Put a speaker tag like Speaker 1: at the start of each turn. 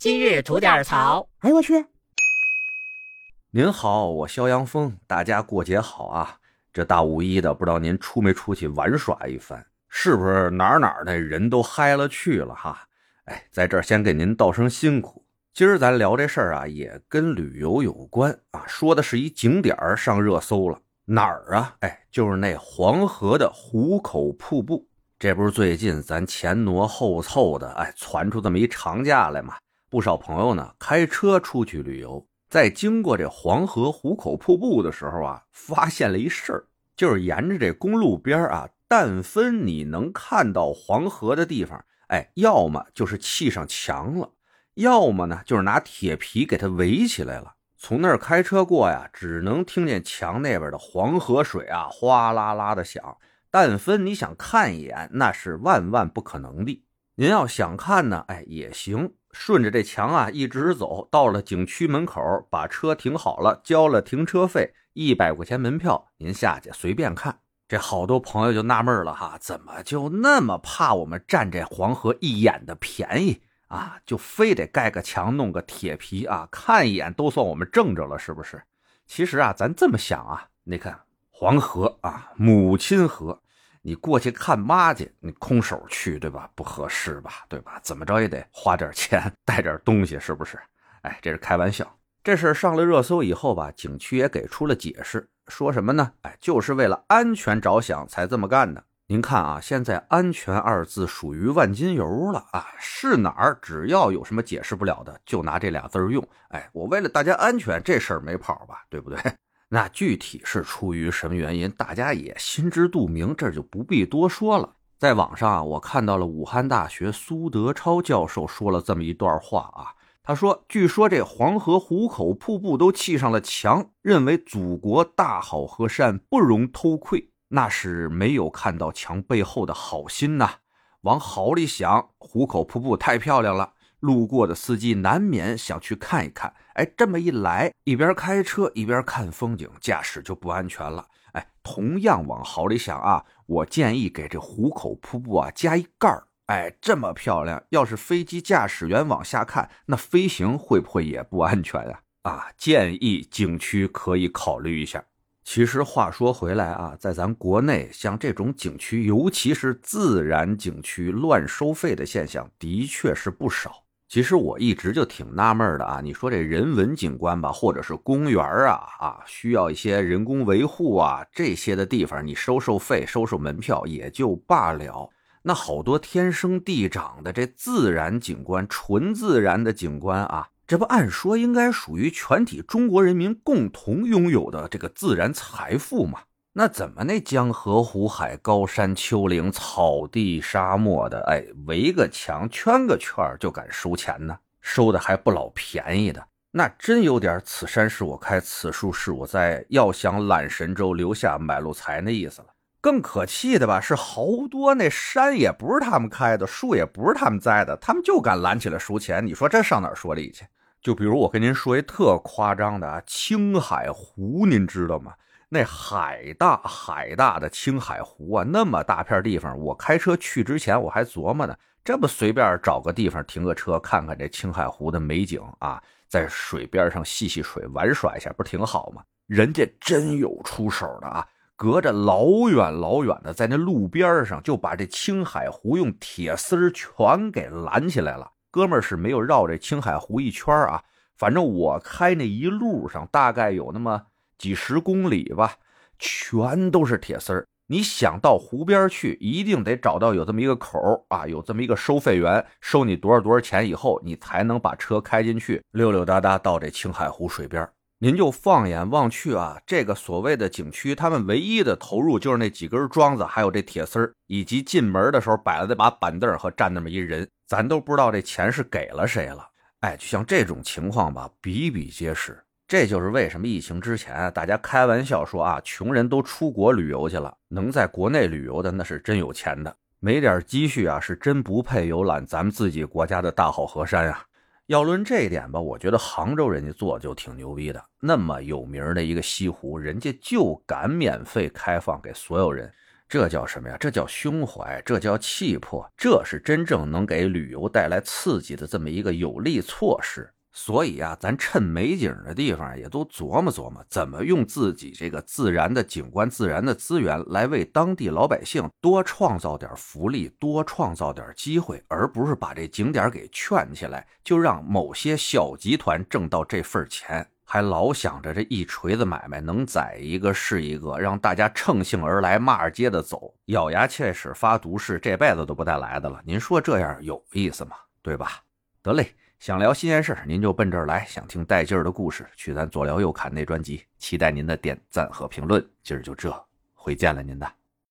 Speaker 1: 今日吐点槽。
Speaker 2: 哎，我去！
Speaker 3: 您好，我肖阳峰，大家过节好啊！这大五一的，不知道您出没出去玩耍一番？是不是哪哪的人都嗨了去了哈？哎，在这儿先给您道声辛苦。今儿咱聊这事儿啊，也跟旅游有关啊，说的是一景点儿上热搜了，哪儿啊？哎，就是那黄河的壶口瀑布。这不是最近咱前挪后凑的，哎，传出这么一长假来嘛？不少朋友呢开车出去旅游。在经过这黄河壶口瀑布的时候啊，发现了一事儿，就是沿着这公路边啊，但分你能看到黄河的地方，哎，要么就是砌上墙了，要么呢就是拿铁皮给它围起来了。从那儿开车过呀，只能听见墙那边的黄河水啊哗啦啦的响。但分你想看一眼，那是万万不可能的。您要想看呢，哎，也行。顺着这墙啊，一直走到了景区门口，把车停好了，交了停车费，一百块钱门票，您下去随便看。这好多朋友就纳闷了哈，怎么就那么怕我们占这黄河一眼的便宜啊？就非得盖个墙，弄个铁皮啊，看一眼都算我们挣着了，是不是？其实啊，咱这么想啊，你看黄河啊，母亲河。你过去看妈去，你空手去，对吧？不合适吧，对吧？怎么着也得花点钱，带点东西，是不是？哎，这是开玩笑。这事上了热搜以后吧，景区也给出了解释，说什么呢？哎，就是为了安全着想才这么干的。您看啊，现在“安全”二字属于万金油了啊，是哪儿只要有什么解释不了的，就拿这俩字用。哎，我为了大家安全，这事儿没跑吧？对不对？那具体是出于什么原因，大家也心知肚明，这就不必多说了。在网上啊，我看到了武汉大学苏德超教授说了这么一段话啊，他说：“据说这黄河壶口瀑布都砌上了墙，认为祖国大好河山不容偷窥，那是没有看到墙背后的好心呐。往好里想，壶口瀑布太漂亮了。”路过的司机难免想去看一看，哎，这么一来，一边开车一边看风景，驾驶就不安全了。哎，同样往好里想啊，我建议给这壶口瀑布啊加一盖儿。哎，这么漂亮，要是飞机驾驶员往下看，那飞行会不会也不安全呀？啊，建议景区可以考虑一下。其实话说回来啊，在咱国内，像这种景区，尤其是自然景区乱收费的现象，的确是不少。其实我一直就挺纳闷的啊，你说这人文景观吧，或者是公园啊啊，需要一些人工维护啊，这些的地方你收收费、收收门票也就罢了。那好多天生地长的这自然景观、纯自然的景观啊，这不按说应该属于全体中国人民共同拥有的这个自然财富吗？那怎么那江河湖海、高山丘陵、草地沙漠的，哎，围个墙圈个圈就敢收钱呢？收的还不老便宜的，那真有点“此山是我开，此树是我栽”，要想揽神州，留下买路财那意思了。更可气的吧，是好多那山也不是他们开的，树也不是他们栽的，他们就敢揽起来收钱。你说这上哪说理去？就比如我跟您说一特夸张的啊，青海湖，您知道吗？那海大海大的青海湖啊，那么大片地方，我开车去之前我还琢磨呢，这不随便找个地方停个车，看看这青海湖的美景啊，在水边上戏戏水玩耍一下，不挺好吗？人家真有出手的啊，隔着老远老远的，在那路边上就把这青海湖用铁丝全给拦起来了。哥们是没有绕这青海湖一圈啊，反正我开那一路上大概有那么。几十公里吧，全都是铁丝儿。你想到湖边去，一定得找到有这么一个口啊，有这么一个收费员，收你多少多少钱以后，你才能把车开进去，溜溜达达到这青海湖水边。您就放眼望去啊，这个所谓的景区，他们唯一的投入就是那几根桩子，还有这铁丝儿，以及进门的时候摆了那把板凳和站那么一人，咱都不知道这钱是给了谁了。哎，就像这种情况吧，比比皆是。这就是为什么疫情之前大家开玩笑说啊，穷人都出国旅游去了，能在国内旅游的那是真有钱的，没点积蓄啊，是真不配游览咱们自己国家的大好河山啊。要论这一点吧，我觉得杭州人家做就挺牛逼的，那么有名的一个西湖，人家就敢免费开放给所有人。这叫什么呀？这叫胸怀，这叫气魄，这是真正能给旅游带来刺激的这么一个有力措施。所以啊，咱趁美景的地方也都琢磨琢磨，怎么用自己这个自然的景观、自然的资源来为当地老百姓多创造点福利，多创造点机会，而不是把这景点给圈起来，就让某些小集团挣到这份钱。还老想着这一锤子买卖能宰一个是一个，让大家乘兴而来，骂街的走，咬牙切齿发毒誓，这辈子都不带来的了。您说这样有意思吗？对吧？得嘞，想聊新鲜事您就奔这儿来；想听带劲儿的故事，去咱左聊右侃那专辑。期待您的点赞和评论。今儿就这，回见了您的。